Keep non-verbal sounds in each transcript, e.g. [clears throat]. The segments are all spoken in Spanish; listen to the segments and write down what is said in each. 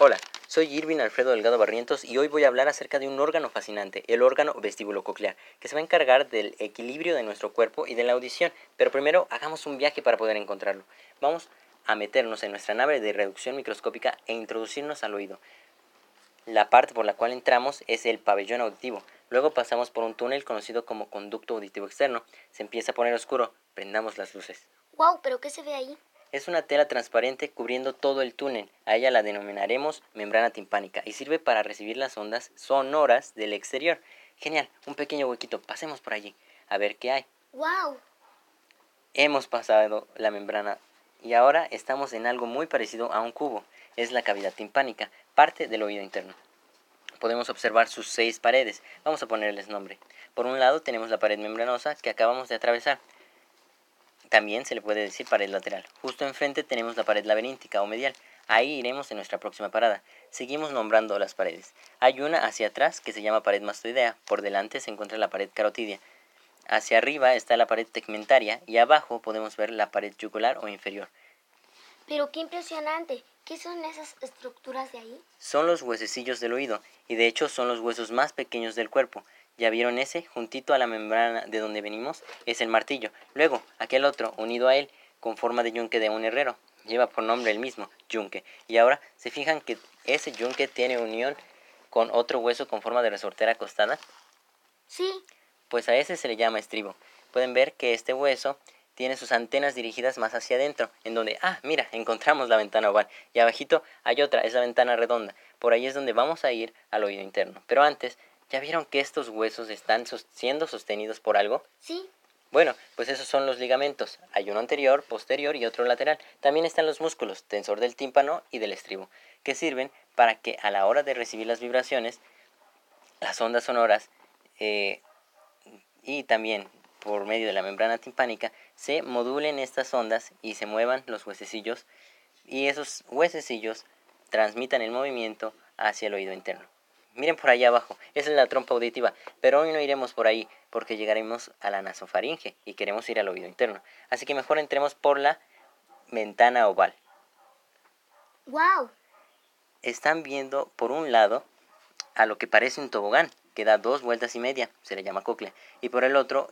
Hola, soy Irving Alfredo Delgado Barrientos y hoy voy a hablar acerca de un órgano fascinante, el órgano vestíbulo-coclear, que se va a encargar del equilibrio de nuestro cuerpo y de la audición. Pero primero hagamos un viaje para poder encontrarlo. Vamos a meternos en nuestra nave de reducción microscópica e introducirnos al oído. La parte por la cual entramos es el pabellón auditivo. Luego pasamos por un túnel conocido como conducto auditivo externo. Se empieza a poner oscuro. Prendamos las luces. Wow, pero ¿qué se ve ahí? Es una tela transparente cubriendo todo el túnel. A ella la denominaremos membrana timpánica y sirve para recibir las ondas sonoras del exterior. Genial, un pequeño huequito. Pasemos por allí a ver qué hay. Wow. Hemos pasado la membrana y ahora estamos en algo muy parecido a un cubo. Es la cavidad timpánica, parte del oído interno. Podemos observar sus seis paredes. Vamos a ponerles nombre. Por un lado tenemos la pared membranosa que acabamos de atravesar. También se le puede decir pared lateral. Justo enfrente tenemos la pared laberíntica o medial. Ahí iremos en nuestra próxima parada. Seguimos nombrando las paredes. Hay una hacia atrás que se llama pared mastoidea. Por delante se encuentra la pared carotidia. Hacia arriba está la pared tegmentaria y abajo podemos ver la pared yugular o inferior. Pero qué impresionante. ¿Qué son esas estructuras de ahí? Son los huesecillos del oído y de hecho son los huesos más pequeños del cuerpo. ¿Ya vieron ese? Juntito a la membrana de donde venimos es el martillo. Luego, aquel otro, unido a él, con forma de yunque de un herrero. Lleva por nombre el mismo, yunque. Y ahora, ¿se fijan que ese yunque tiene unión con otro hueso con forma de resortera acostada? Sí. Pues a ese se le llama estribo. Pueden ver que este hueso tiene sus antenas dirigidas más hacia adentro, en donde, ah, mira, encontramos la ventana oval. Y abajito hay otra, es la ventana redonda. Por ahí es donde vamos a ir al oído interno. Pero antes, ¿Ya vieron que estos huesos están siendo sostenidos por algo? Sí. Bueno, pues esos son los ligamentos. Hay uno anterior, posterior y otro lateral. También están los músculos, tensor del tímpano y del estribo, que sirven para que a la hora de recibir las vibraciones, las ondas sonoras eh, y también por medio de la membrana timpánica, se modulen estas ondas y se muevan los huesecillos y esos huesecillos transmitan el movimiento hacia el oído interno. Miren por allá abajo, esa es la trompa auditiva, pero hoy no iremos por ahí porque llegaremos a la nasofaringe y queremos ir al oído interno. Así que mejor entremos por la ventana oval. ¡Wow! Están viendo por un lado a lo que parece un tobogán, que da dos vueltas y media, se le llama cóclea, y por el otro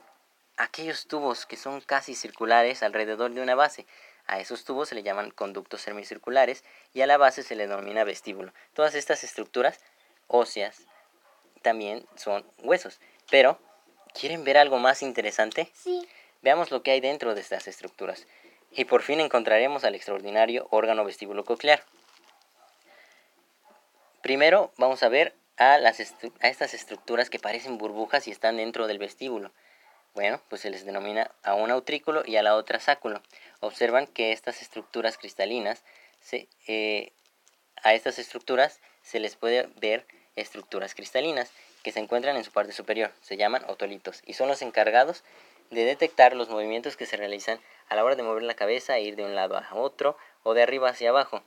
aquellos tubos que son casi circulares alrededor de una base. A esos tubos se le llaman conductos semicirculares y a la base se le denomina vestíbulo. Todas estas estructuras óseas también son huesos. Pero, ¿quieren ver algo más interesante? Sí. Veamos lo que hay dentro de estas estructuras. Y por fin encontraremos al extraordinario órgano vestíbulo coclear. Primero vamos a ver a, las a estas estructuras que parecen burbujas y están dentro del vestíbulo. Bueno, pues se les denomina a un autrículo y a la otra sáculo. Observan que estas estructuras cristalinas, se, eh, a estas estructuras se les puede ver estructuras cristalinas que se encuentran en su parte superior. Se llaman otolitos y son los encargados de detectar los movimientos que se realizan a la hora de mover la cabeza ir de un lado a otro o de arriba hacia abajo.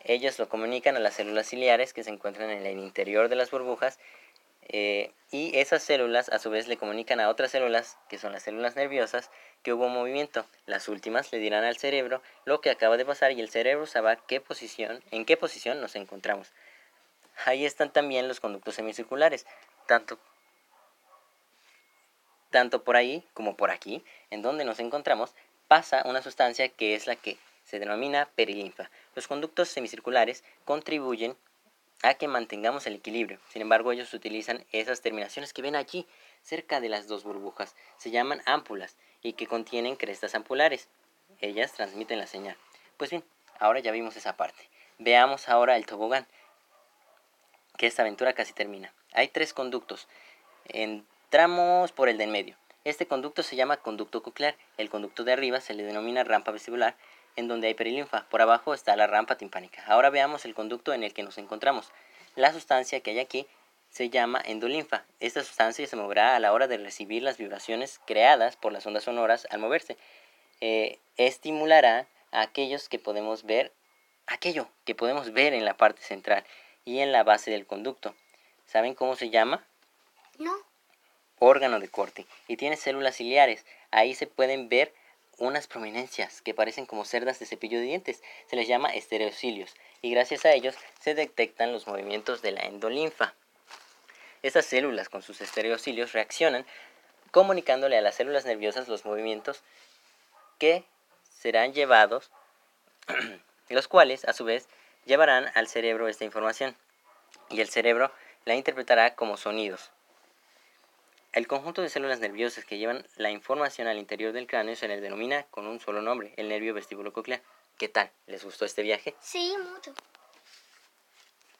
Ellos lo comunican a las células ciliares que se encuentran en el interior de las burbujas eh, y esas células a su vez le comunican a otras células, que son las células nerviosas, que hubo movimiento. Las últimas le dirán al cerebro lo que acaba de pasar y el cerebro sabrá qué posición, en qué posición nos encontramos. Ahí están también los conductos semicirculares, tanto, tanto por ahí como por aquí, en donde nos encontramos, pasa una sustancia que es la que se denomina perilinfa. Los conductos semicirculares contribuyen a que mantengamos el equilibrio. Sin embargo, ellos utilizan esas terminaciones que ven allí, cerca de las dos burbujas. Se llaman ámpulas y que contienen crestas ampulares. Ellas transmiten la señal. Pues bien, ahora ya vimos esa parte. Veamos ahora el tobogán que esta aventura casi termina. Hay tres conductos. Entramos por el de en medio. Este conducto se llama conducto coclear. El conducto de arriba se le denomina rampa vestibular, en donde hay perilinfa. Por abajo está la rampa timpánica. Ahora veamos el conducto en el que nos encontramos. La sustancia que hay aquí se llama endolinfa. Esta sustancia se moverá a la hora de recibir las vibraciones creadas por las ondas sonoras al moverse. Eh, estimulará a aquellos que podemos ver, aquello que podemos ver en la parte central y en la base del conducto. ¿Saben cómo se llama? No. Órgano de corte. Y tiene células ciliares. Ahí se pueden ver unas prominencias que parecen como cerdas de cepillo de dientes. Se les llama estereocilios. Y gracias a ellos se detectan los movimientos de la endolinfa. Estas células con sus estereocilios reaccionan comunicándole a las células nerviosas los movimientos que serán llevados, [clears throat] los cuales a su vez llevarán al cerebro esta información y el cerebro la interpretará como sonidos. El conjunto de células nerviosas que llevan la información al interior del cráneo se le denomina con un solo nombre, el nervio vestíbulo coclear. ¿Qué tal? ¿Les gustó este viaje? Sí, mucho.